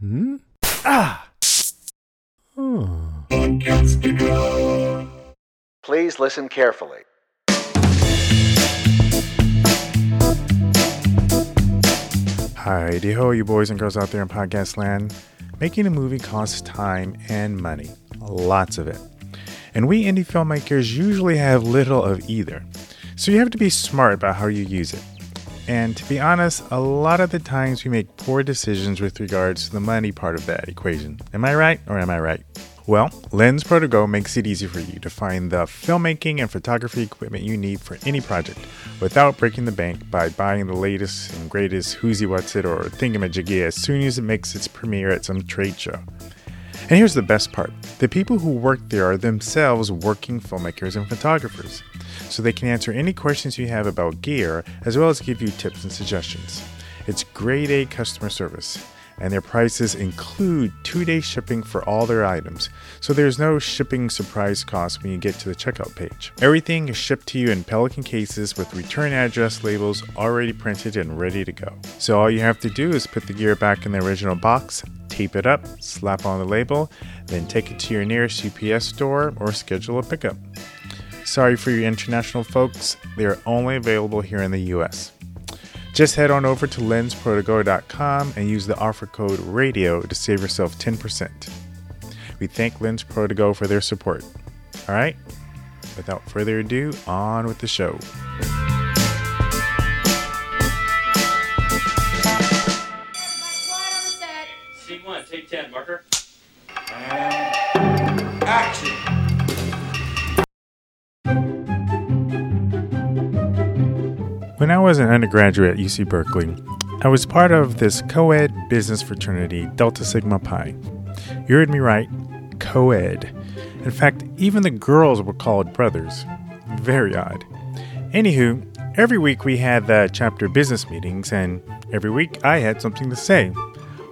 Hmm? Ah! Oh. Please listen carefully. Hi, ho, you boys and girls out there in podcast land. Making a movie costs time and money, lots of it. And we indie filmmakers usually have little of either. So you have to be smart about how you use it. And to be honest, a lot of the times we make poor decisions with regards to the money part of that equation. Am I right or am I right? Well, Lens Pro to Go makes it easy for you to find the filmmaking and photography equipment you need for any project without breaking the bank by buying the latest and greatest Who's What's It or Thingamajiggy as soon as it makes its premiere at some trade show. And here's the best part. The people who work there are themselves working filmmakers and photographers, so they can answer any questions you have about gear as well as give you tips and suggestions. It's grade A customer service, and their prices include two day shipping for all their items, so there's no shipping surprise cost when you get to the checkout page. Everything is shipped to you in Pelican cases with return address labels already printed and ready to go. So all you have to do is put the gear back in the original box, tape it up, slap on the label, then take it to your nearest UPS store or schedule a pickup. Sorry for your international folks, they are only available here in the US. Just head on over to lensprotogo.com and use the offer code RADIO to save yourself 10%. We thank Lens Protogo for their support. All right, without further ado, on with the show. Was an undergraduate at UC Berkeley, I was part of this co ed business fraternity, Delta Sigma Pi. You heard me right, co ed. In fact, even the girls were called brothers. Very odd. Anywho, every week we had the chapter business meetings, and every week I had something to say.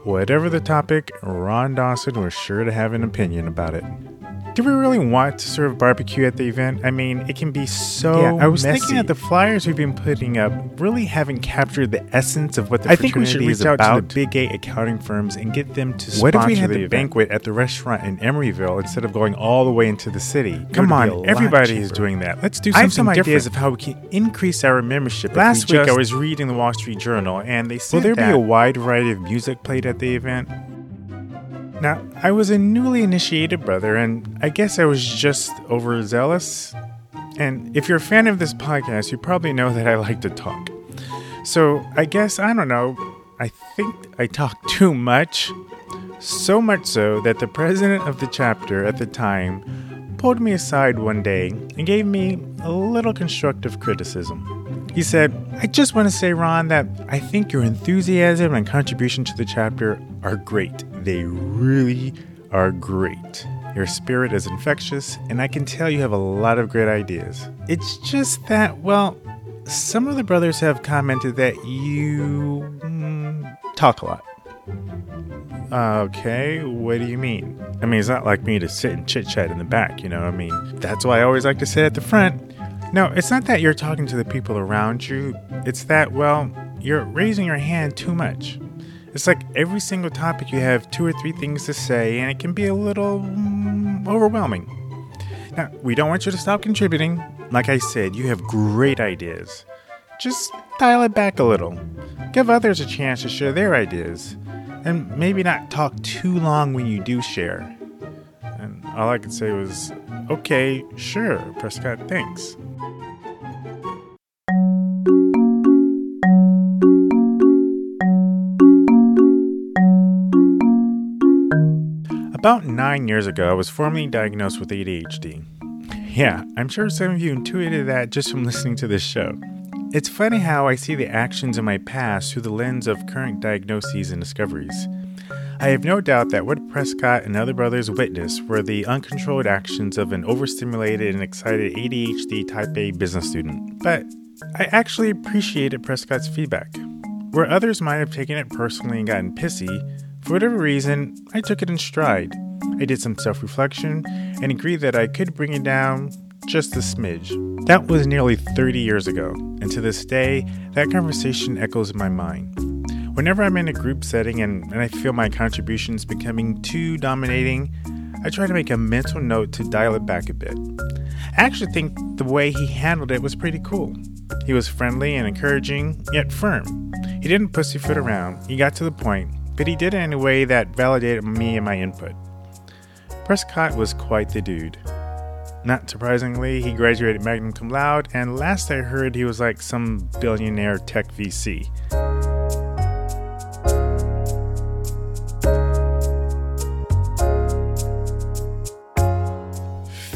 Whatever the topic, Ron Dawson was sure to have an opinion about it. Do we really want to serve barbecue at the event? I mean, it can be so. Yeah, I was messy. thinking that the flyers we've been putting up really haven't captured the essence of what the. I think we should reach out about. to the big eight accounting firms and get them to. sponsor What if we had the, the banquet at the restaurant in Emeryville instead of going all the way into the city? Come on, everybody is doing that. Let's do something I have some different. ideas of how we can increase our membership. Last we week, I was reading the Wall Street Journal, and they said will there that, be a wide variety of music played at the event? Now, I was a newly initiated brother, and I guess I was just overzealous. And if you're a fan of this podcast, you probably know that I like to talk. So I guess, I don't know, I think I talk too much. So much so that the president of the chapter at the time pulled me aside one day and gave me a little constructive criticism. He said, I just want to say, Ron, that I think your enthusiasm and contribution to the chapter are great. They really are great. Your spirit is infectious, and I can tell you have a lot of great ideas. It's just that, well, some of the brothers have commented that you mm, talk a lot. Okay, what do you mean? I mean, it's not like me to sit and chit chat in the back, you know? I mean, that's why I always like to sit at the front. No, it's not that you're talking to the people around you, it's that, well, you're raising your hand too much. It's like every single topic you have two or three things to say, and it can be a little mm, overwhelming. Now, we don't want you to stop contributing. Like I said, you have great ideas. Just dial it back a little. Give others a chance to share their ideas. And maybe not talk too long when you do share. And all I could say was, okay, sure, Prescott, thanks. About nine years ago, I was formally diagnosed with ADHD. Yeah, I'm sure some of you intuited that just from listening to this show. It's funny how I see the actions in my past through the lens of current diagnoses and discoveries. I have no doubt that what Prescott and other brothers witnessed were the uncontrolled actions of an overstimulated and excited ADHD type A business student. But I actually appreciated Prescott's feedback. Where others might have taken it personally and gotten pissy, for whatever reason, I took it in stride. I did some self reflection and agreed that I could bring it down just a smidge. That was nearly 30 years ago, and to this day, that conversation echoes in my mind. Whenever I'm in a group setting and, and I feel my contributions becoming too dominating, I try to make a mental note to dial it back a bit. I actually think the way he handled it was pretty cool. He was friendly and encouraging, yet firm. He didn't pussyfoot around, he got to the point, but he did it in a way that validated me and my input. Prescott was quite the dude. Not surprisingly, he graduated magna cum laude, and last I heard, he was like some billionaire tech VC.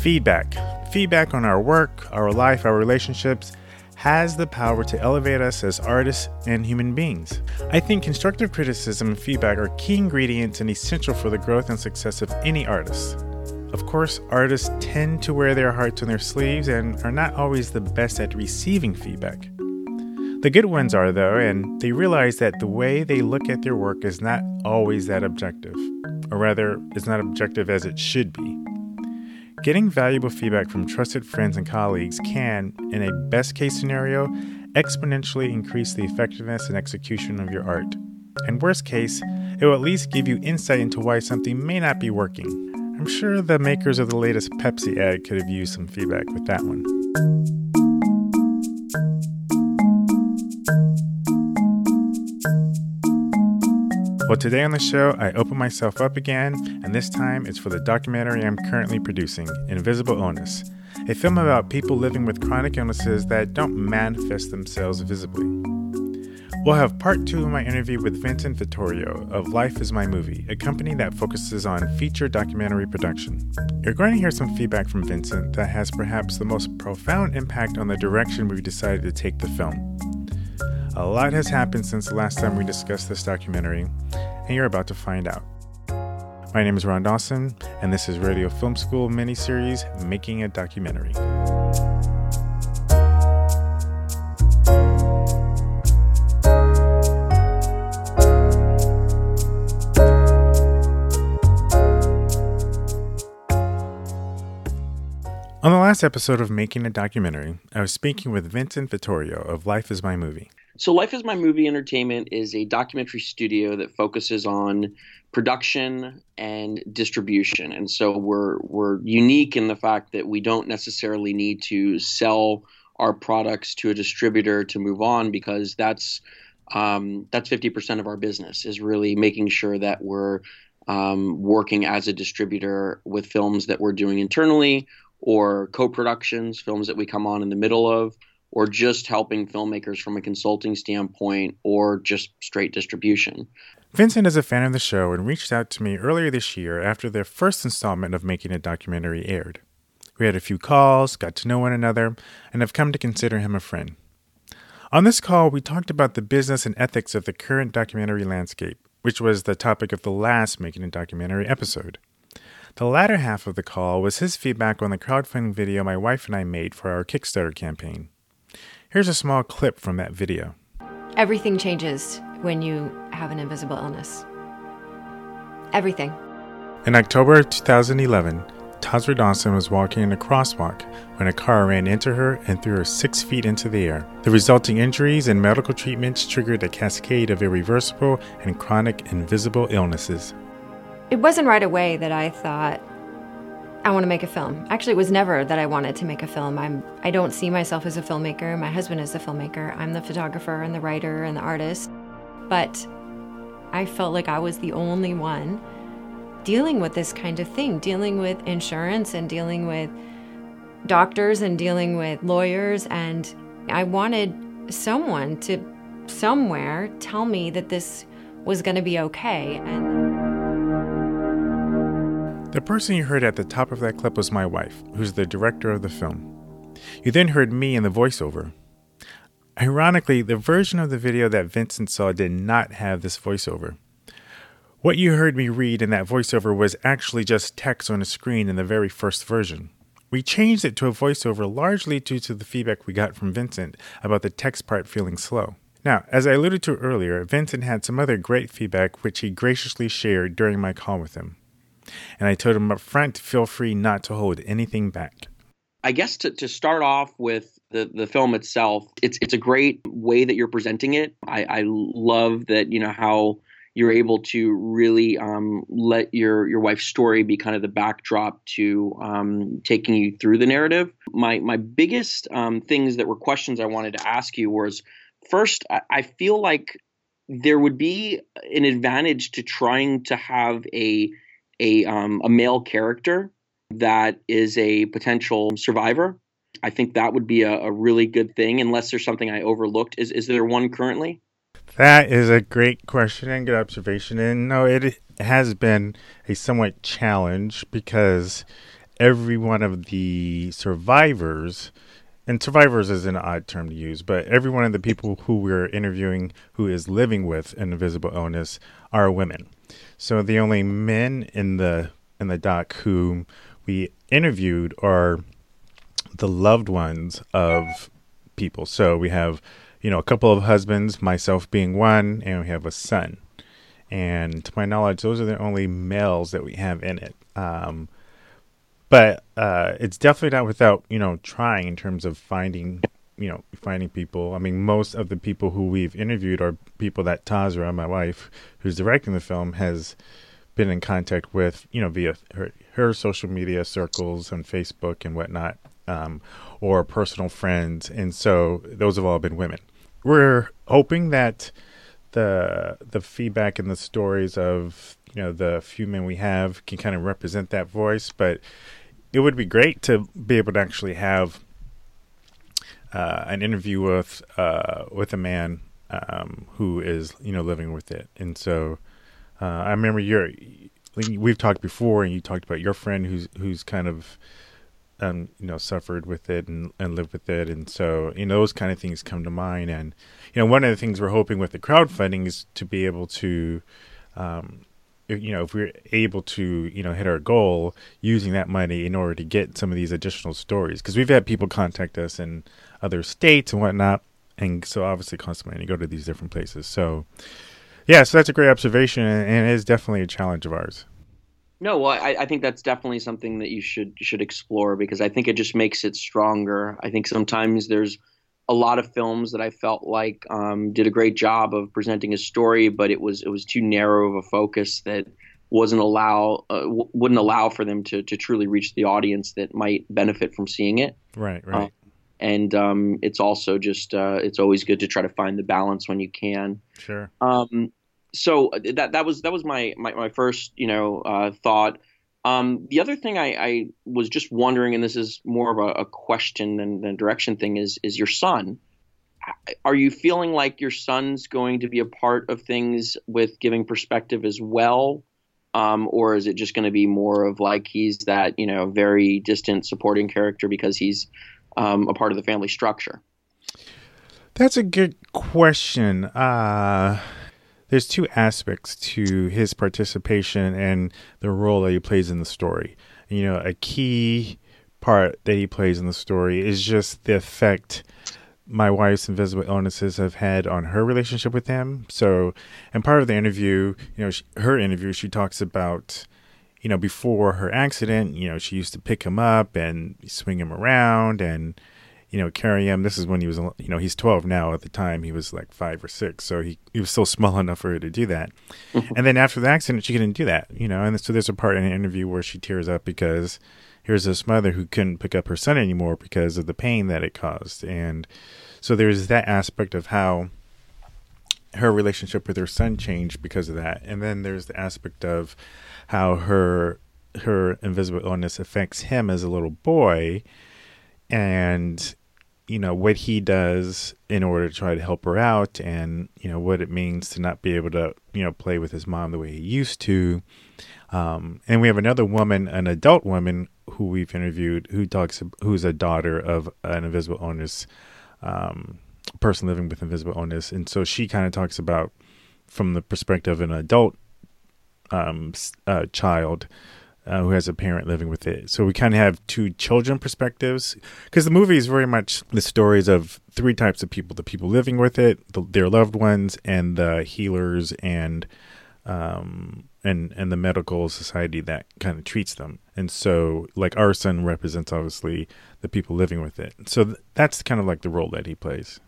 Feedback. Feedback on our work, our life, our relationships has the power to elevate us as artists and human beings. I think constructive criticism and feedback are key ingredients and essential for the growth and success of any artist. Of course, artists tend to wear their hearts on their sleeves and are not always the best at receiving feedback. The good ones are, though, and they realize that the way they look at their work is not always that objective, or rather, is not objective as it should be. Getting valuable feedback from trusted friends and colleagues can, in a best case scenario, exponentially increase the effectiveness and execution of your art. And worst case, it will at least give you insight into why something may not be working. I'm sure the makers of the latest Pepsi ad could have used some feedback with that one. Well, today on the show, I open myself up again, and this time it's for the documentary I'm currently producing, Invisible Illness, a film about people living with chronic illnesses that don't manifest themselves visibly. We'll have part two of my interview with Vincent Vittorio of Life is My Movie, a company that focuses on feature documentary production. You're going to hear some feedback from Vincent that has perhaps the most profound impact on the direction we've decided to take the film. A lot has happened since the last time we discussed this documentary, and you're about to find out. My name is Ron Dawson, and this is Radio Film School miniseries Making a Documentary. On the last episode of Making a Documentary, I was speaking with Vincent Vittorio of Life is My Movie. So, Life is My Movie Entertainment is a documentary studio that focuses on production and distribution. And so we're we're unique in the fact that we don't necessarily need to sell our products to a distributor to move on because that's um, that's 50% of our business is really making sure that we're um, working as a distributor with films that we're doing internally or co-productions, films that we come on in the middle of or just helping filmmakers from a consulting standpoint or just straight distribution. Vincent is a fan of the show and reached out to me earlier this year after the first installment of Making a Documentary aired. We had a few calls, got to know one another, and have come to consider him a friend. On this call, we talked about the business and ethics of the current documentary landscape, which was the topic of the last Making a Documentary episode. The latter half of the call was his feedback on the crowdfunding video my wife and I made for our Kickstarter campaign. Here's a small clip from that video. Everything changes when you have an invisible illness. Everything. In October of 2011, Tasra Dawson was walking in a crosswalk when a car ran into her and threw her six feet into the air. The resulting injuries and medical treatments triggered a cascade of irreversible and chronic invisible illnesses. It wasn't right away that I thought, I want to make a film. Actually, it was never that I wanted to make a film. I'm I don't see myself as a filmmaker. My husband is the filmmaker. I'm the photographer and the writer and the artist. But I felt like I was the only one dealing with this kind of thing, dealing with insurance and dealing with doctors and dealing with lawyers and I wanted someone to somewhere tell me that this was going to be okay and the person you heard at the top of that clip was my wife, who's the director of the film. You then heard me in the voiceover. Ironically, the version of the video that Vincent saw did not have this voiceover. What you heard me read in that voiceover was actually just text on a screen in the very first version. We changed it to a voiceover largely due to the feedback we got from Vincent about the text part feeling slow. Now, as I alluded to earlier, Vincent had some other great feedback which he graciously shared during my call with him and I told him up front feel free not to hold anything back. I guess to, to start off with the the film itself, it's it's a great way that you're presenting it. I, I love that you know how you're able to really um, let your your wife's story be kind of the backdrop to um, taking you through the narrative. My my biggest um, things that were questions I wanted to ask you was first, I, I feel like there would be an advantage to trying to have a a um, a male character that is a potential survivor. I think that would be a, a really good thing, unless there's something I overlooked. Is is there one currently? That is a great question and good observation. And no, it has been a somewhat challenge because every one of the survivors, and survivors is an odd term to use, but every one of the people who we're interviewing who is living with an invisible illness are women. So the only men in the in the doc who we interviewed are the loved ones of people. So we have you know, a couple of husbands, myself being one, and we have a son. And to my knowledge, those are the only males that we have in it. Um, but uh, it's definitely not without you know trying in terms of finding you know finding people. I mean, most of the people who we've interviewed are people that Tasra, my wife, who's directing the film, has been in contact with you know via her her social media circles and Facebook and whatnot, um, or personal friends, and so those have all been women we're hoping that the the feedback and the stories of you know the few men we have can kind of represent that voice, but it would be great to be able to actually have uh, an interview with uh, with a man um, who is you know living with it, and so uh, I remember your we've talked before, and you talked about your friend who's who's kind of um, you know, suffered with it and, and lived with it. And so, you know, those kind of things come to mind. And, you know, one of the things we're hoping with the crowdfunding is to be able to, um, you know, if we're able to, you know, hit our goal using that money in order to get some of these additional stories. Because we've had people contact us in other states and whatnot. And so obviously costs money to go to these different places. So, yeah, so that's a great observation. And it is definitely a challenge of ours. No, well, I, I, think that's definitely something that you should should explore because I think it just makes it stronger. I think sometimes there's a lot of films that I felt like um, did a great job of presenting a story, but it was it was too narrow of a focus that wasn't allow uh, w- wouldn't allow for them to to truly reach the audience that might benefit from seeing it. Right, right. Um, and um, it's also just uh, it's always good to try to find the balance when you can. Sure. Um, so uh, that that was that was my my, my first you know uh, thought. Um, the other thing I, I, was just wondering, and this is more of a, a question than, than direction thing, is is your son. Are you feeling like your son's going to be a part of things with giving perspective as well, um, or is it just going to be more of like he's that you know very distant supporting character because he's um, a part of the family structure? That's a good question. Uh there's two aspects to his participation and the role that he plays in the story. You know, a key part that he plays in the story is just the effect my wife's invisible illnesses have had on her relationship with him. So, and part of the interview, you know, she, her interview, she talks about, you know, before her accident, you know, she used to pick him up and swing him around and, you know, carry him. This is when he was, you know, he's 12 now. At the time, he was like five or six. So he, he was still small enough for her to do that. Mm-hmm. and then after the accident, she couldn't do that, you know. And so there's a part in an interview where she tears up because here's this mother who couldn't pick up her son anymore because of the pain that it caused. And so there's that aspect of how her relationship with her son changed because of that. And then there's the aspect of how her her invisible illness affects him as a little boy and you know what he does in order to try to help her out and you know what it means to not be able to you know play with his mom the way he used to. Um, and we have another woman an adult woman who we've interviewed who talks who's a daughter of an invisible illness um, person living with invisible illness and so she kind of talks about from the perspective of an adult um, uh, child uh, who has a parent living with it. So we kind of have two children perspectives because the movie is very much the stories of three types of people: the people living with it, the, their loved ones, and the healers and um, and and the medical society that kind of treats them. And so, like our son represents obviously the people living with it. So th- that's kind of like the role that he plays.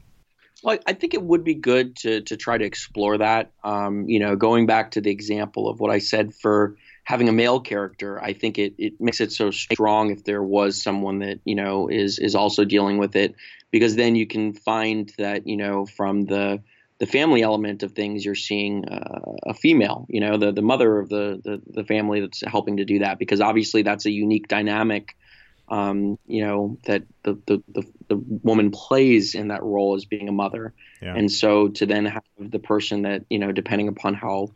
Well, I think it would be good to to try to explore that. Um, you know, going back to the example of what I said for having a male character, I think it, it makes it so strong if there was someone that you know is is also dealing with it, because then you can find that you know from the the family element of things, you're seeing uh, a female, you know, the the mother of the, the the family that's helping to do that, because obviously that's a unique dynamic um, you know that the, the, the the woman plays in that role as being a mother, Yeah. and so to then have the person that you know, depending upon how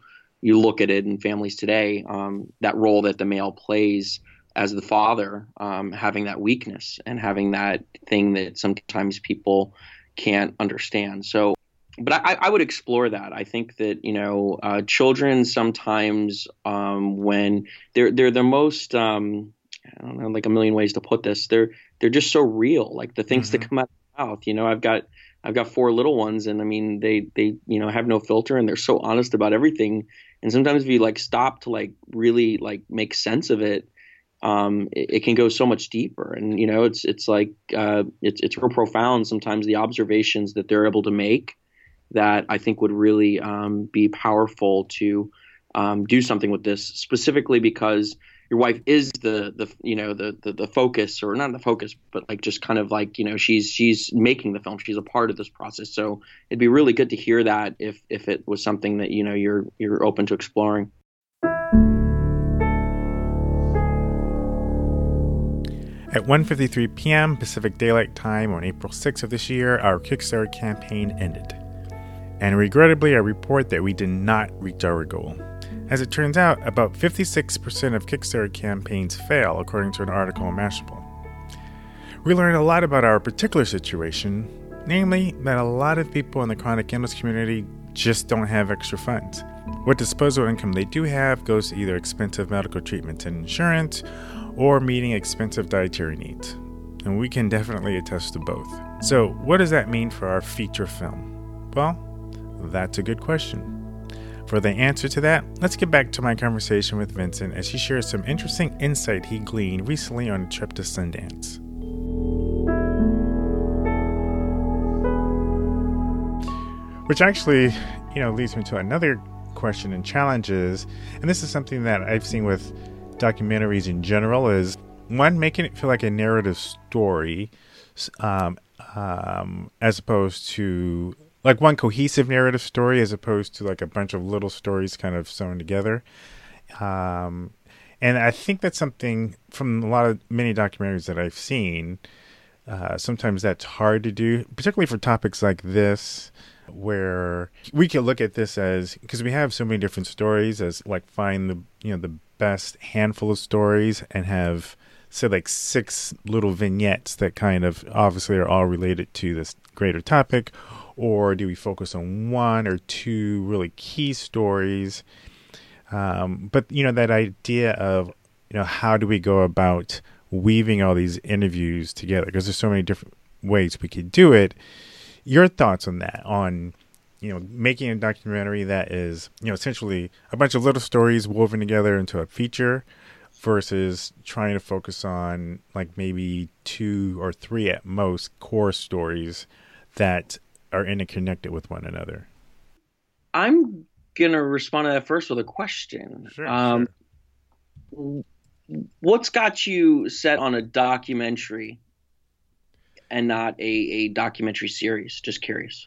you look at it in families today, um, that role that the male plays as the father, um, having that weakness and having that thing that sometimes people can't understand. So, but I, I would explore that. I think that you know, uh, children sometimes um, when they're they're the most um, I don't know, like a million ways to put this. They're they're just so real. Like the things that come out of their mouth. You know, I've got I've got four little ones, and I mean, they they you know have no filter, and they're so honest about everything. And sometimes if you like stop to like really like make sense of it, um, it, it can go so much deeper. And you know, it's it's like uh, it's it's real profound. Sometimes the observations that they're able to make that I think would really um, be powerful to um, do something with this, specifically because your wife is the the you know the, the the focus or not the focus but like just kind of like you know she's she's making the film she's a part of this process so it'd be really good to hear that if if it was something that you know you're you're open to exploring At 1:53 p.m. Pacific Daylight Time on April 6th of this year, our Kickstarter campaign ended. And regrettably, I report that we did not reach our goal. As it turns out, about 56% of Kickstarter campaigns fail, according to an article in Mashable. We learned a lot about our particular situation, namely that a lot of people in the chronic illness community just don't have extra funds. What disposable income they do have goes to either expensive medical treatments and insurance or meeting expensive dietary needs. And we can definitely attest to both. So, what does that mean for our feature film? Well, that's a good question. For the answer to that, let's get back to my conversation with Vincent as he shares some interesting insight he gleaned recently on a trip to Sundance. Which actually, you know, leads me to another question and challenges. And this is something that I've seen with documentaries in general is one making it feel like a narrative story um, um, as opposed to like one cohesive narrative story as opposed to like a bunch of little stories kind of sewn together. Um, and i think that's something from a lot of many documentaries that i've seen uh, sometimes that's hard to do particularly for topics like this where we can look at this as because we have so many different stories as like find the you know the best handful of stories and have say like six little vignettes that kind of obviously are all related to this greater topic or do we focus on one or two really key stories? Um, but you know that idea of you know how do we go about weaving all these interviews together? Because there's so many different ways we could do it. Your thoughts on that on you know making a documentary that is you know essentially a bunch of little stories woven together into a feature versus trying to focus on like maybe two or three at most core stories that are interconnected with one another. I'm gonna respond to that first with a question. Sure, um, what's got you set on a documentary and not a, a documentary series? Just curious.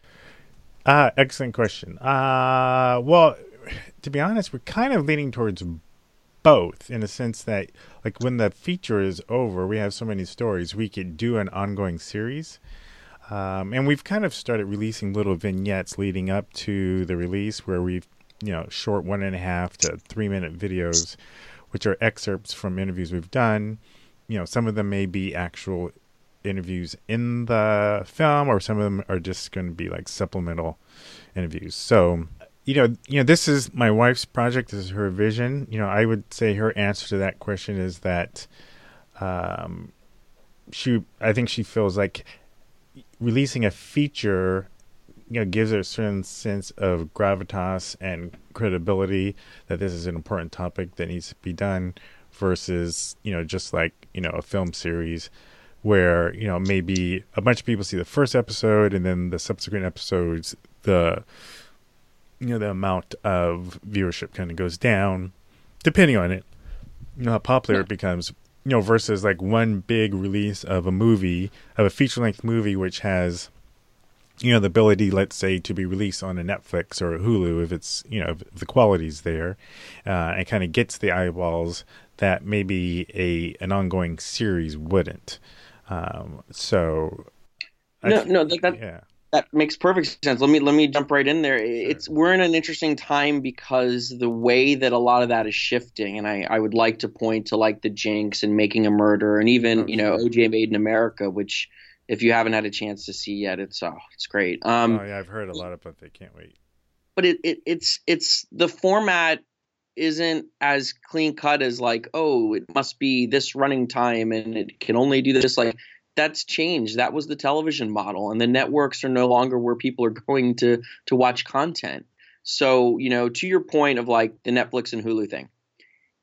Uh, excellent question. Uh, well, to be honest, we're kind of leaning towards both in the sense that, like, when the feature is over, we have so many stories, we could do an ongoing series. Um, and we've kind of started releasing little vignettes leading up to the release where we've, you know, short one and a half to three minute videos, which are excerpts from interviews we've done. You know, some of them may be actual interviews in the film or some of them are just going to be like supplemental interviews. So you know you know this is my wife's project. This is her vision. You know i would say her answer to that question is that um she i think she feels like releasing a feature you know gives it a certain sense of gravitas and credibility that this is an important topic that needs to be done versus you know just like you know a film series where you know maybe a bunch of people see the first episode and then the subsequent episodes the you know the amount of viewership kind of goes down depending on it you know how popular Yeah. it becomes you know versus like one big release of a movie of a feature length movie which has you know the ability let's say to be released on a netflix or a hulu if it's you know if the quality's there uh, and kind of gets the eyeballs that maybe a an ongoing series wouldn't. Um, so No, th- no, that, that yeah that makes perfect sense. Let me let me jump right in there. It's we're in an interesting time because the way that a lot of that is shifting, and I, I would like to point to like the Jinx and Making a Murder, and even you know OJ Made in America, which if you haven't had a chance to see yet, it's oh it's great. Um, oh yeah i've heard a lot about that can't wait but it, it it's it's the format isn't as clean cut as like oh it must be this running time and it can only do this like that's changed that was the television model and the networks are no longer where people are going to to watch content so you know to your point of like the netflix and hulu thing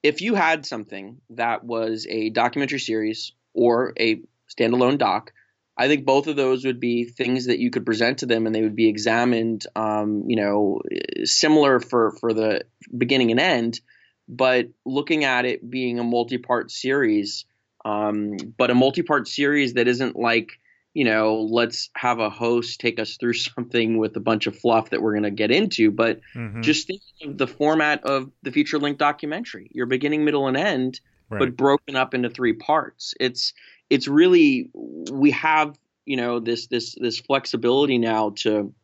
if you had something that was a documentary series or a standalone doc I think both of those would be things that you could present to them, and they would be examined, um, you know, similar for for the beginning and end. But looking at it being a multi-part series, um, but a multi-part series that isn't like, you know, let's have a host take us through something with a bunch of fluff that we're going to get into, but Mhm. just think of the format of the feature-length documentary. Your beginning, middle, and end right. but broken up into three parts. It's it's really we have you know this this this flexibility now to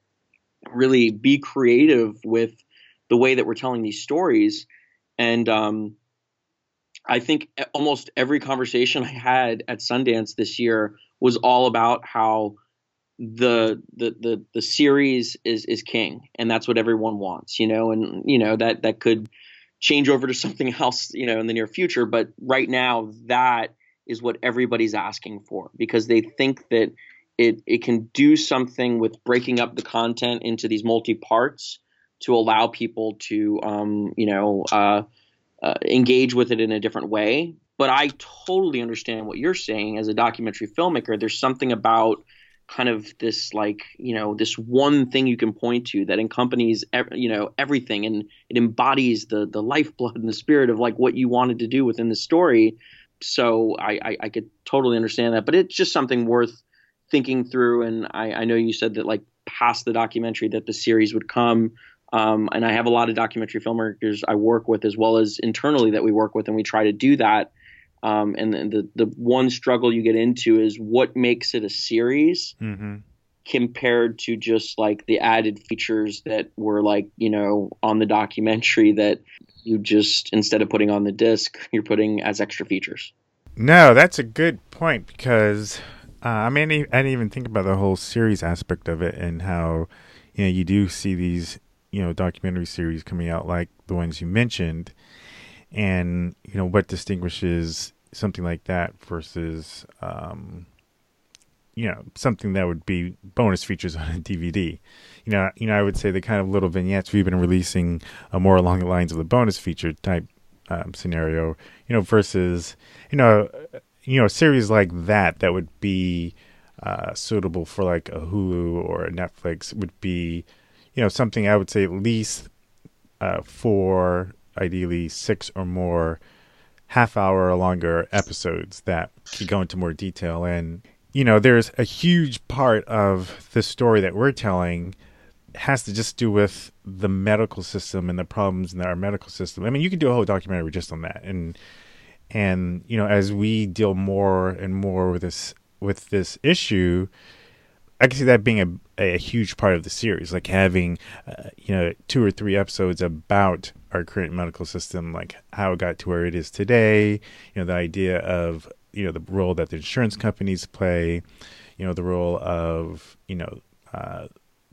really be creative with the way that we're telling these stories, and um, I think e, almost every conversation I had at Sundance this year was all about how the the the the series is is king and that's what everyone wants you know and you know that that could change over to something else you know in the near future but right now that is what everybody's asking for because they think that it it can do something with breaking up the content into these multi parts to allow people to um you know uh, uh engage with it in a different way. But I totally understand what you're saying as a documentary filmmaker. There's something about kind of this like you know this one thing you can point to that accompanies ev- you know everything and it embodies the the lifeblood and the spirit of like what you wanted to do within the story. So I, I i could totally understand that but it's just something worth thinking through. And i i know you said that like past the documentary that the series would come um, and i have a lot of documentary filmmakers i work with as well as internally that we work with and we try to do that. Um, and the, the the one struggle you get into is what makes it a series hmm compared to just like the added features that were like you know on the documentary that you just instead of putting on the disc you're putting as extra features. No, that's a good point because uh, I mean I didn't even think about the whole series aspect of it and how you know you do see these you know documentary series coming out like the ones you mentioned, and you know what distinguishes something like that versus um, you know something that would be bonus features on a DVD. You know, you know I would say the kind of little vignettes we've been releasing are more along the lines of the bonus feature type um, scenario. You know, versus you know you know a series like that that would be uh, suitable for like a Hulu or a Netflix would be you know something I would say at least uh, four, ideally six or more half hour or longer episodes that could go into more detail. And, you know, there's a huge part of the story that we're telling has to just do with the medical system and the problems in our medical system. I mean, you could do a whole documentary just on that. And, and, you know, as we deal more and more with this, with this issue, I can see that being a, a huge part of the series, like having, uh, you know, two or three episodes about our current medical system, like how it got to where it is today, you know, the idea of, you know, the role that the insurance companies play, you know, the role of, you know, uh,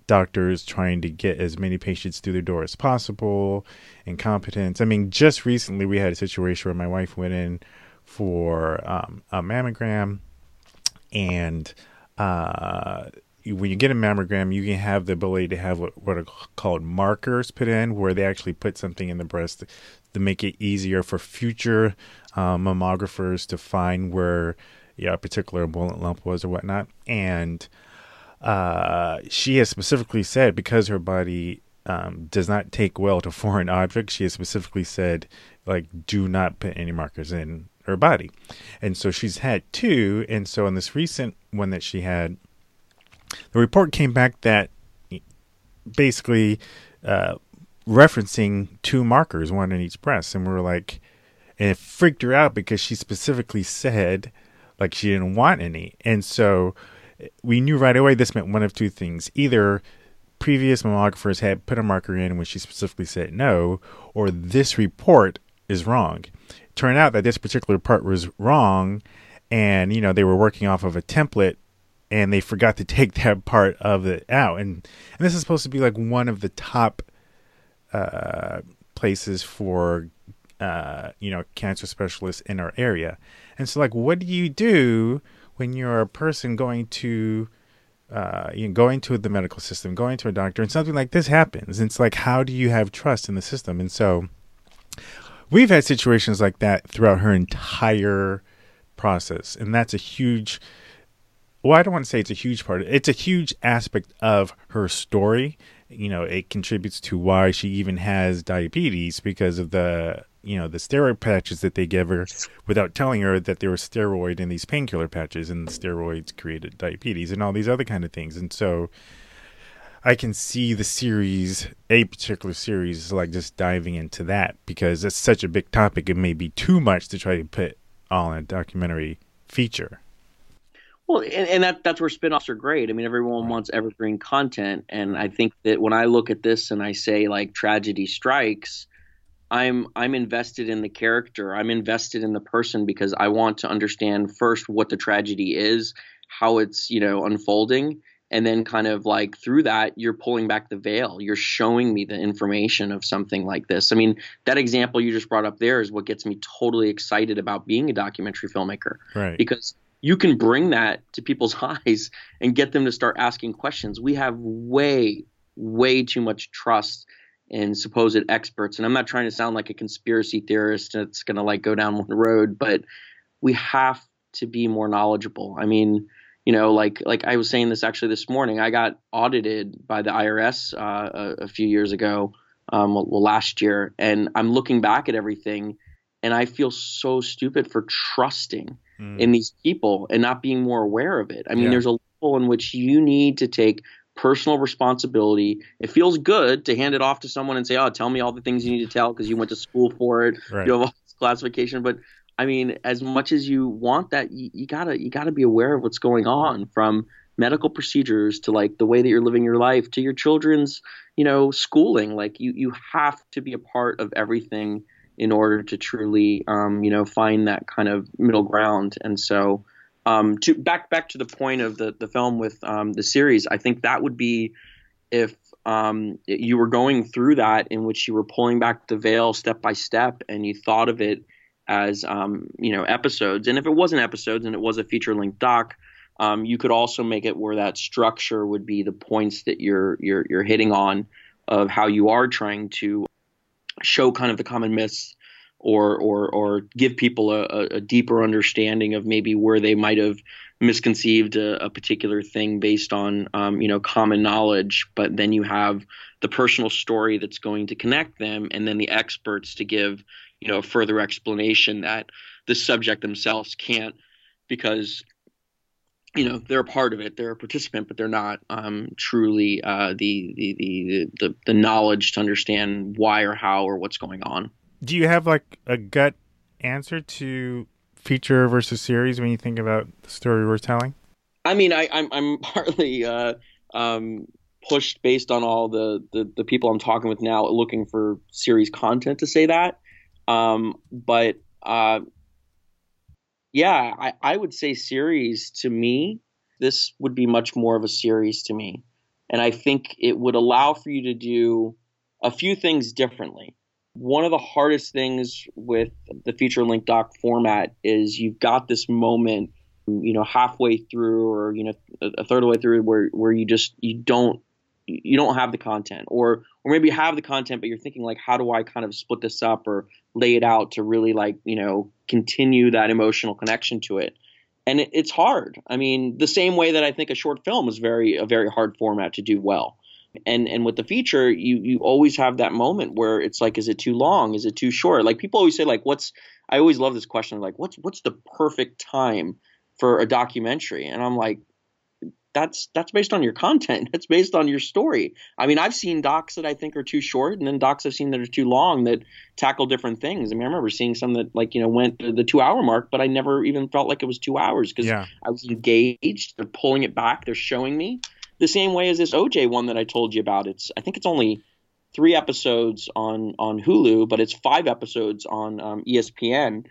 doctors trying to get as many patients through their door as possible, incompetence. I mean, just recently we had a situation where my wife went in for um, a mammogram and, uh, when you get a mammogram, you can have the ability to have what, what are called markers put in, where they actually put something in the breast to, to make it easier for future um, mammographers to find where yeah, a particular bullet lump was or whatnot. And uh, she has specifically said because her body um, does not take well to foreign objects, she has specifically said, like, do not put any markers in her body. And so she's had two. And so in this recent one that she had, the report came back that basically uh, referencing two markers, one in each breast. And we were like, and it freaked her out because she specifically said, like, she didn't want any. And so we knew right away this meant one of two things. Either previous mammographers had put a marker in when she specifically said no, or this report is wrong. It turned out that this particular part was wrong, and you know they were working off of a template, and they forgot to take that part of it out. And and this is supposed to be like one of the top uh, places for uh, you know cancer specialists in our area. And so, like, what do you do when you're a person going to uh, you know, going to the medical system, going to a doctor, and something like this happens. It's like, how do you have trust in the system? And so, we've had situations like that throughout her entire process, and that's a huge. Well, I don't want to say it's a huge part. It's a huge aspect of her story. You know, it contributes to why she even has diabetes because of the you know the steroid patches that they give her without telling her that there was steroid in these painkiller patches and the steroids created diabetes and all these other kind of things and so i can see the series a particular series like just diving into that because it's such a big topic it may be too much to try to put all in a documentary feature well, and, and, that that's where spin-offs are great. I mean, everyone wants evergreen content, and I think that when I look at this and I say like tragedy strikes, I'm I'm invested in the character. I'm invested in the person because I want to understand first what the tragedy is, how it's, you know, unfolding, and then kind of like through that you're pulling back the veil. You're showing me the information of something like this. I mean, that example you just brought up there is what gets me totally excited about being a documentary filmmaker. Right. Because you can bring that to people's eyes and get them to start asking questions. We have way way too much trust and supposed experts. And I'm not trying to sound like a conspiracy theorist that's going to like go down one road, but we have to be more knowledgeable. I mean, you know, like like I was saying this actually this morning. I got audited by the IRS uh, a, a, few years ago, um, well, last year, and I'm looking back at everything, and I feel so stupid for trusting mm. in these people and not being more aware of it. I mean, yeah. there's a level in which you need to take personal responsibility. It feels good to hand it off to someone and say, "Oh, tell me all the things you need to tell because you went to school for it. Right. You have all this classification." But I mean, as much as you want that, you, you gotta you gotta be aware of what's going on from medical procedures to like the way that you're living your life to your children's you know schooling. Like you you have to be a part of everything in order to truly um, you know find that kind of middle ground. And so um, to back back to the point of the the film with um, the series, I think that would be if um, you were going through that in which you were pulling back the veil step by step, and you thought of it as um, you know episodes. And if it wasn't episodes and it was a feature length doc, um, you could also make it where that structure would be the points that you're you're you're hitting on of how you are trying to show kind of the common myths or or or give people a, a deeper understanding of maybe where they might have misconceived a, a particular thing based on um, you know common knowledge but then you have the personal story that's going to connect them and then the experts to give you know further explanation that the subject themselves can't because you know they're a part of it they're a participant but they're not um, truly uh, the, the, the the the knowledge to understand why or how or what's going on do you have like a gut answer to feature versus series when you think about the story we're telling? I mean, I, I'm, I'm partly uh, um, pushed based on all the, the, the people I'm talking with now, looking for series content to say that. Um, but uh, yeah, I, I would say series to me. This would be much more of a series to me, and I think it would allow for you to do a few things differently one of the hardest things with the feature length doc format is you've got this moment you know halfway through or you know a third of the way through where where you just you don't you don't have the content. Or or maybe you have the content but you're thinking like how do I kind of split this up or lay it out to really like you know continue that emotional connection to it? And it, it's hard. I mean the same way that I think a short film is very a very hard format to do well. And and with the feature you you always have that moment where it's like is it too long? Is it too short? Like people always say like what's I always love this question like what's what's the perfect time for a documentary? And I'm like that's that's based on your content. That's based on your story. I mean, I've seen docs that I think are too short, and then docs I've seen that are too long that tackle different things. I mean, I remember seeing some that like you know went the two hour mark, but I never even felt like it was two hours because Yeah. I was engaged. They're pulling it back. They're showing me the same way as this OJ one that I told you about. It's I think it's only three episodes on on Hulu, but it's five episodes on um, ESPN.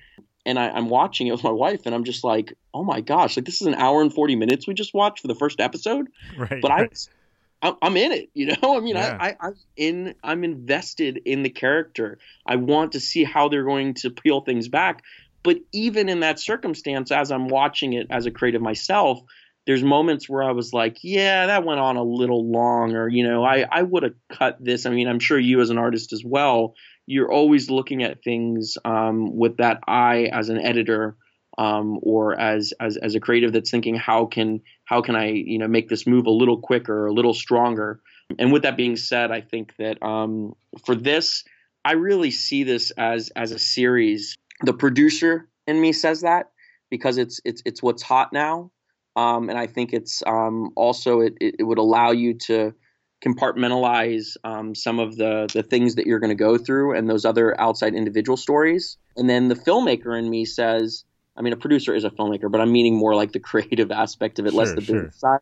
And I, I'm watching it with my wife, and I'm just like, oh my gosh, like this is an hour and forty minutes we just watched for the first episode Right. but I right. I'm I'm in it, you know. I mean, Yeah. I, I I'm in, I'm invested in the character. I want to see how they're going to peel things back. But even in that circumstance, as I'm watching it as a creative myself, there's moments where I was like, yeah, that went on a little long, or you know, I I would have cut this. I mean, I'm sure you as an artist as well, you're always looking at things um, with that eye as an editor. Um, or as, as as a creative that's thinking how can how can I you know make this move a little quicker, a little stronger. And with that being said, I think that um, for this, I really see this as as a series. The producer in me says that because it's it's it's what's hot now, um, and I think it's um, also it, it it would allow you to compartmentalize um, some of the the things that you're going to go through and those other outside individual stories. And then the filmmaker in me says, I mean, a producer is a filmmaker, but I'm meaning more like the creative aspect of it, less Sure, the sure. business side.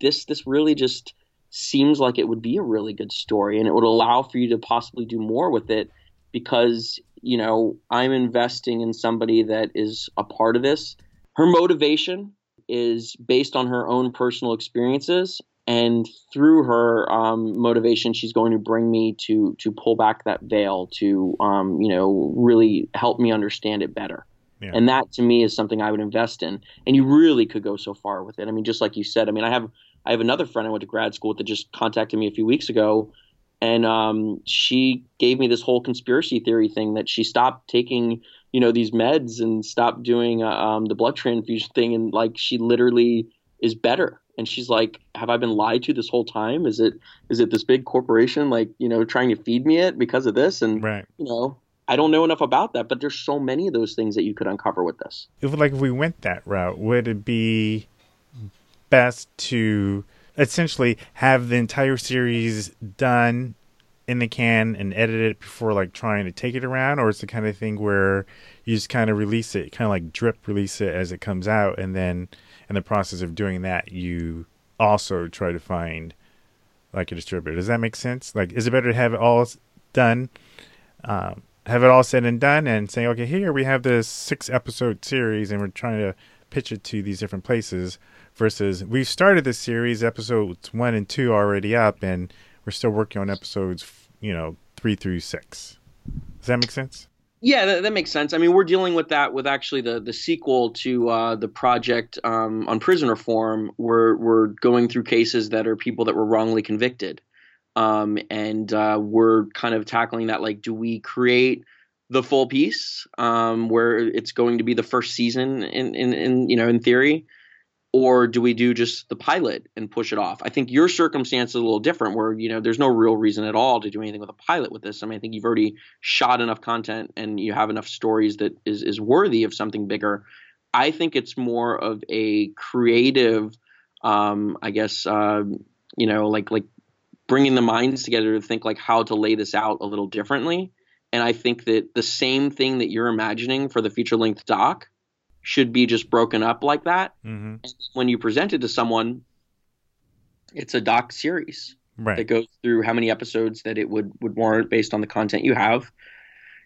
This this really just seems like it would be a really good story, and it would allow for you to possibly do more with it because you know I'm investing in somebody that is a part of this. Her motivation is based on her own personal experiences, and through her um, motivation, she's going to bring me to to pull back that veil to um, you know really help me understand it better. Yeah. And that to me is something I would invest in. And you really could go so far with it. I mean, just like you said, I mean, I have I have another friend I went to grad school with that just contacted me a few weeks ago, and um, she gave me this whole conspiracy theory thing that she stopped taking, you know, these meds and stopped doing uh, um, the blood transfusion thing, and like she literally is better. And she's like, "Have I been lied to this whole time? Is it is it this big corporation like you know trying to feed me it because of this?" And right. you know, I don't know enough about that, but there's so many of those things that you could uncover with this. if like if we went that route, would it be best to essentially have the entire series done in the can and edit it before like trying to take it around, or it's the kind of thing where you just kind of release it, kind of like drip release it as it comes out, and then in the process of doing that, you also try to find like a distributor. Does that make sense? Like, is it better to have it all done? Um, have it all said and done and say, okay, here we have this six episode series and we're trying to pitch it to these different places versus we've started this series, episodes one and two already up, and we're still working on episodes, you know, three through six. Does that make sense? Yeah, that, that makes sense. I mean, we're dealing with that with actually the the sequel to uh, the project um, on prison reform. We're we're going through cases that are people that were wrongly convicted, um, and uh, we're kind of tackling that. Like, do we create the full piece um, where it's going to be the first season in, in in you know in theory, or do we do just the pilot and push it off? I think your circumstance is a little different, where you know there's no real reason at all to do anything with a pilot with this. I mean, I think you've already shot enough content and you have enough stories that is is worthy of something bigger. I think it's more of a creative, um, I guess, uh, you know, like like bringing the minds together to think like how to lay this out a little differently. And I think that the same thing that you're imagining for the feature length doc should be just broken up like that Mm-hmm. when you present it to someone, it's a doc series right. that goes through how many episodes that it would would warrant based on the content you have,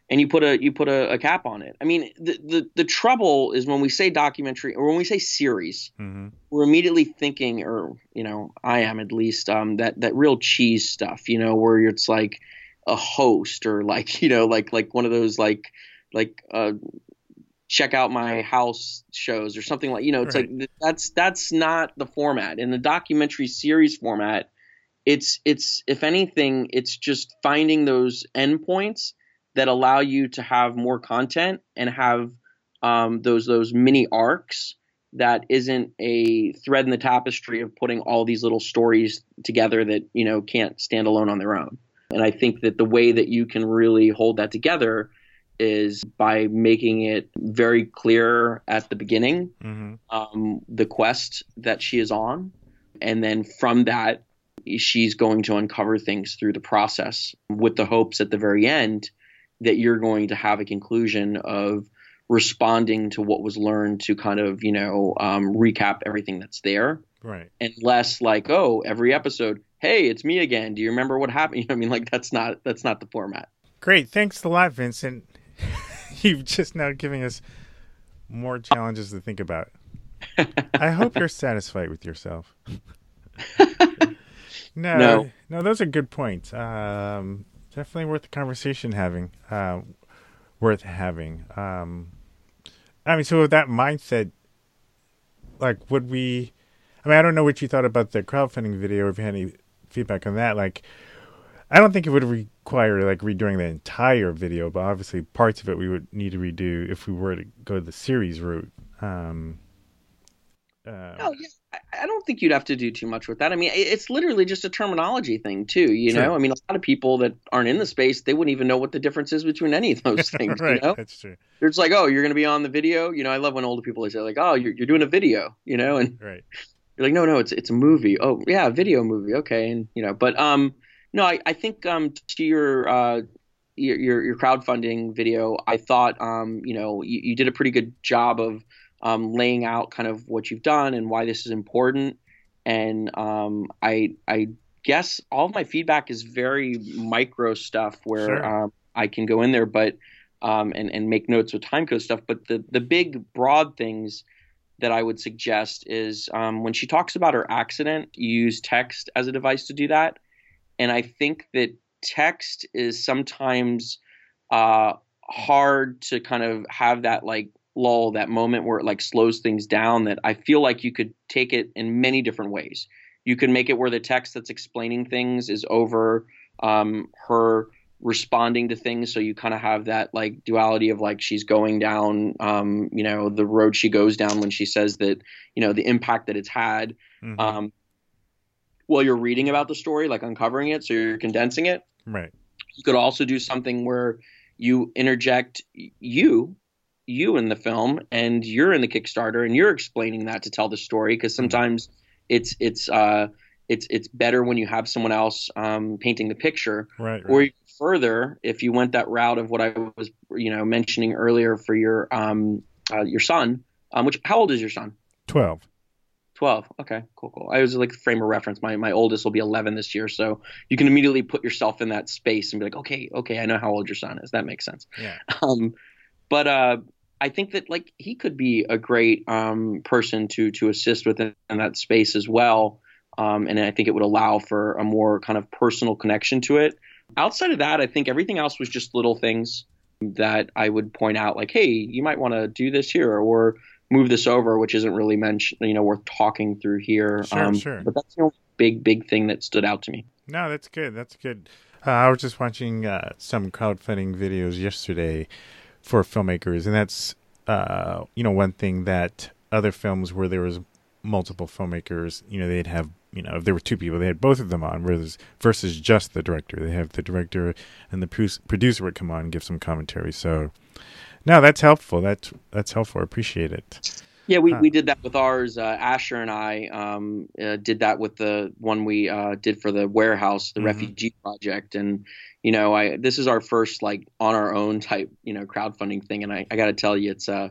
and you put a you put a, a cap on it. I mean, the, the the trouble is when we say documentary or when we say series, Mm-hmm. we're immediately thinking, or you know, I am at least, um, that that real cheese stuff, you know, where it's like a host or like you know, like like one of those like like uh check out my house shows or something like you know it's Right. like that's that's not the format. In the documentary series format it's it's if anything it's just finding those endpoints that allow you to have more content and have um, those those mini arcs that isn't a thread in the tapestry of putting all these little stories together that you know can't stand alone on their own. And i think that the way that you can really hold that together is by making it very clear at the beginning hmm um, the quest that she is on. And then from that, she's going to uncover things through the process with the hopes at the very end that you're going to have a conclusion of responding to what was learned to kind of, you know, um, recap everything that's there Right. and less like, oh, every episode, hey, it's me again. Do you remember what happened? You know, I mean, like that's not that's not the format. Great. Thanks a lot, Vincent. You've just now giving us more challenges to think about. I hope you're satisfied with yourself. no, no, No. those are good points. Um, definitely worth the conversation having. Uh, worth having. Um, I mean, so with that mindset, like, would we? I mean, I don't know what you thought about the crowdfunding video. If you had any feedback on that, like, I don't think it would require like redoing the entire video, but obviously parts of it we would need to redo if we were to go the series route. Um, uh, Oh yeah, I- don't think you'd have to do too much with that. I mean, it's literally just a terminology thing too. You Sure. know, I mean, a lot of people that aren't in the space, they wouldn't even know what the difference is between any of those things. right, You know, that's true. they're like, oh, you're going to be on the video. You know, I love when older people they say like, oh, you're you're doing a video. You know, and Right. you're like, no, no, it's it's a movie. Oh, yeah, a video movie. Okay, and you know, but um, no, I I think um to your uh your your, your crowdfunding video, I thought um you know you, you did a pretty good job of um laying out kind of what you've done and why this is important, and um I I guess all of my feedback is very micro stuff where Sure. um I can go in there, but um and and make notes with timecode stuff, but the the big broad things that I would suggest is um, when she talks about her accident, use text as a device to do that. And I think that text is sometimes uh, hard to kind of have that like lull, that moment where it like slows things down. That I feel like you could take it in many different ways. You could make it where the text that's explaining things is over um, her responding to things so you kind of have that like duality of like she's going down um you know the road she goes down when she says that you know the impact that it's had Mhm. um while you're reading about the story like uncovering it so you're condensing it right. you could also do something where you interject you you in the film and you're in the kickstarter and you're explaining that to tell the story because sometimes it's it's uh it's it's better when you have someone else um, painting the picture Right. or Right. even further if you went that route of what I was you know mentioning earlier for your um uh, your son um which how old is your son Twelve. 12 okay cool cool. I was like frame of reference. My my oldest will be 11 this year so you can immediately put yourself in that space and be like okay okay i know how old your son is. That makes sense. Yeah. um but uh i think that like he could be a great um person to to assist within that space as well um and i think it would allow for a more kind of personal connection to it. Outside of that i think everything else was just little things that i would point out like hey you might want to do this here or move this over, which isn't really mentioned, you know, worth talking through here. Sure, sure. But that's the only big, big thing that stood out to me. No, that's good. That's good. Uh, I was just watching uh, some crowdfunding videos yesterday for filmmakers, and that's uh, you know one thing that other films where there was multiple filmmakers, you know, they'd have you know if there were two people, they had both of them on, whereas versus just the director, they have the director and the producer would come on and give some commentary. So, no, that's helpful. That's that's helpful. I appreciate it. Yeah, we, Huh. we did that with ours. Uh, Asher and I um, uh, did that with the one we uh, did for the warehouse, the Mhm. refugee project, and you know, I this is our first like on our own type, you know, crowdfunding thing, and I, I got to tell you, it's uh,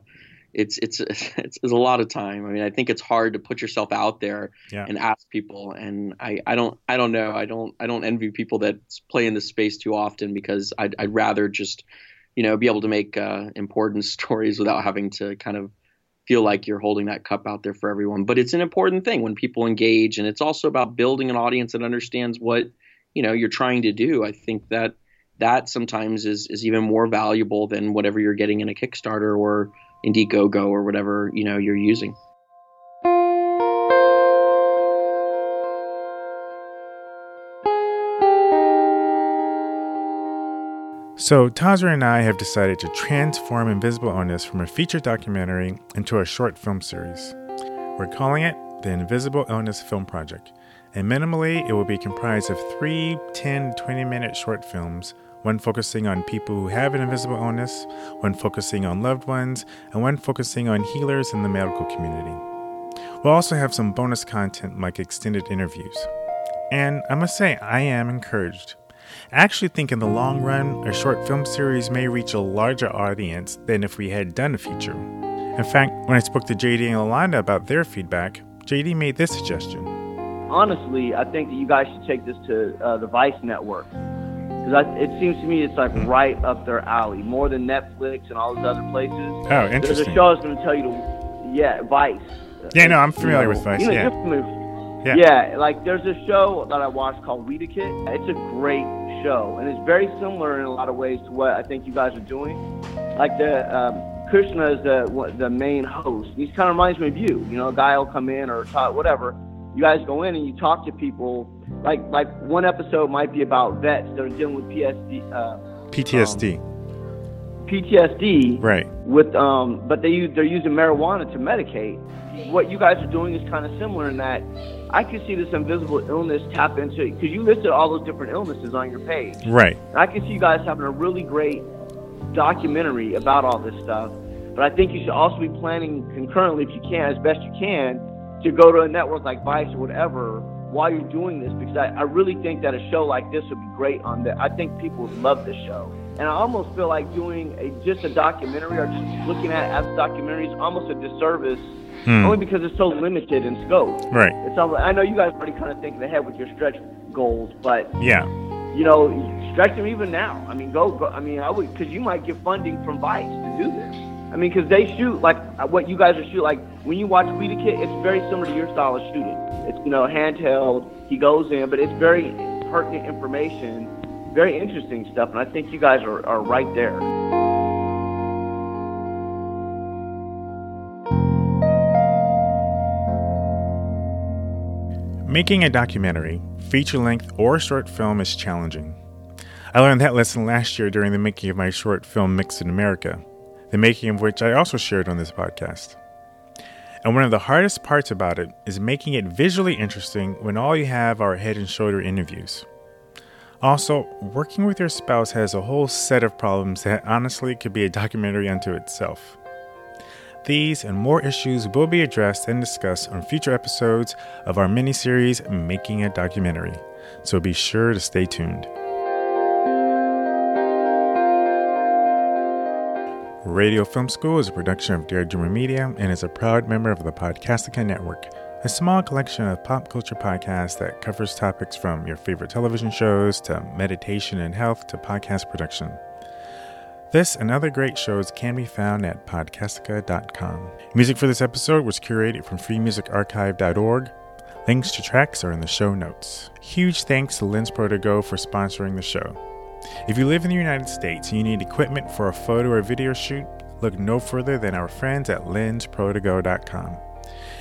it's it's it's it's a lot of time. I mean, I think it's hard to put yourself out there Yeah. and ask people, and I, I don't I don't know I don't I don't envy people that play in this space too often because I'd I'd rather just you know be able to make uh, important stories without having to kind of feel like you're holding that cup out there for everyone. But it's an important thing when people engage, and it's also about building an audience that understands what you know you're trying to do. I think that that sometimes is is even more valuable than whatever you're getting in a Kickstarter or Indiegogo or whatever you know you're using. So, Tasra and I have decided to transform Invisible Illness from a feature documentary into a short film series. We're calling it the Invisible Illness Film Project, and minimally, it will be comprised of three 10 20 minute short films, one focusing on people who have an invisible illness, one focusing on loved ones, and one focusing on healers in the medical community. We'll also have some bonus content like extended interviews. And I must say, I am encouraged. I actually think in the long run, a short film series may reach a larger audience than if we had done a feature. In fact, when I spoke to JD and Alana about their feedback, JD made this suggestion. Honestly, I think that you guys should take this to uh, the Vice Network. Because it seems to me it's like right up their alley, more than Netflix and all those other places. Oh, interesting. There's a show that's going to tell you to, yeah, Vice. Yeah, no, I'm familiar You know, with Vice. You know, yeah. Yeah. Yeah. like there's a show that I watched called Weediquette. It's a great show, and it's very similar in a lot of ways to what I think you guys are doing. Like the um, Krishna is the the main host. He kind of reminds me of you. You know, a guy will come in or talk, whatever. You guys go in and you talk to people. Like like one episode might be about vets that are dealing with PSD, uh, PTSD. PTSD right. with um but they use, they're using marijuana to medicate what you guys are doing is kind of similar in that i could see this invisible illness tap into because you listed all those different illnesses on your page Right. and i can see you guys having a really great documentary about all this stuff but i think you should also be planning concurrently if you can as best you can to go to a network like vice or whatever while you're doing this because I, I really think that a show like this would be great on that. i think people would love this show and I almost feel like doing a just a documentary or just looking at as is almost a disservice, Hmm. only because it's so limited in scope. Right. It's almost, I know you guys already kind of thinking ahead with your stretch goals, but Yeah. you know, stretch them even now. I mean, go. go I mean, I would because you might get funding from Vice to do this. I mean, because they shoot like uh, what you guys are shooting. Like when you watch Weediquette, it's very similar to your style of shooting. It's you know handheld. He goes in, but it's very pertinent information, very interesting stuff, and I think you guys are, are right there. Making a documentary, feature length, or short film is challenging. I learned that lesson last year during the making of my short film Mixed in America, the making of which I also shared on this podcast. And one of the hardest parts about it is making it visually interesting when all you have are head and shoulder interviews. Also, working with your spouse has a whole set of problems that honestly could be a documentary unto itself. These and more issues will be addressed and discussed on future episodes of our mini series, Making a Documentary, so be sure to stay tuned. Radio Film School is a production of Dare Dreamer Media and is a proud member of the Podcastica Network, a small collection of pop culture podcasts that covers topics from your favorite television shows to meditation and health to podcast production. This and other great shows can be found at podcastica.com. Music for this episode was curated from freemusicarchive.org. Links to tracks are in the show notes. Huge thanks to Lens Pro to Go for sponsoring the show. If you live in the United States and you need equipment for a photo or video shoot, look no further than our friends at lensprotogo.com.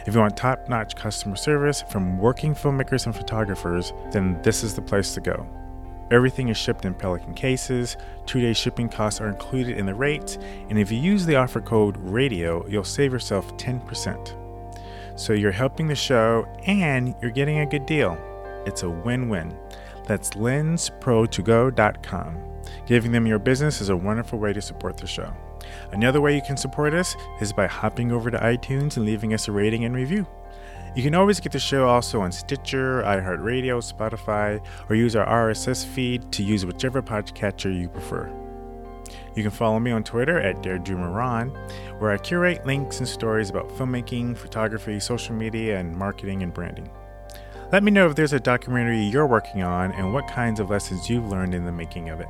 If you want top notch customer service from working filmmakers and photographers, then this is the place to go. Everything is shipped in Pelican cases, two day shipping costs are included in the rates, and if you use the offer code RADIO, you'll save yourself 10%. So you're helping the show and you're getting a good deal. It's a win win. That's lensprotogo.com. Giving them your business is a wonderful way to support the show. Another way you can support us is by hopping over to iTunes and leaving us a rating and review. You can always get the show also on Stitcher, iHeartRadio, Spotify, or use our RSS feed to use whichever podcatcher you prefer. You can follow me on Twitter at DareDreamerRon, where I curate links and stories about filmmaking, photography, social media, and marketing and branding. Let me know if there's a documentary you're working on and what kinds of lessons you've learned in the making of it.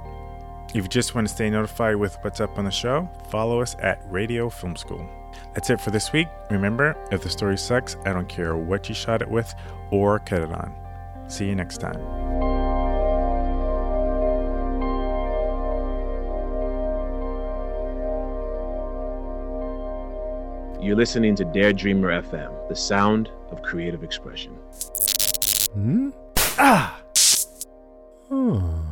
If you just want to stay notified with what's up on the show, follow us at Radio Film School. That's it for this week. Remember, if the story sucks, I don't care what you shot it with or cut it on. See you next time. You're listening to Dare Dreamer FM, the sound of creative expression. Hmm? Ah! Hmm.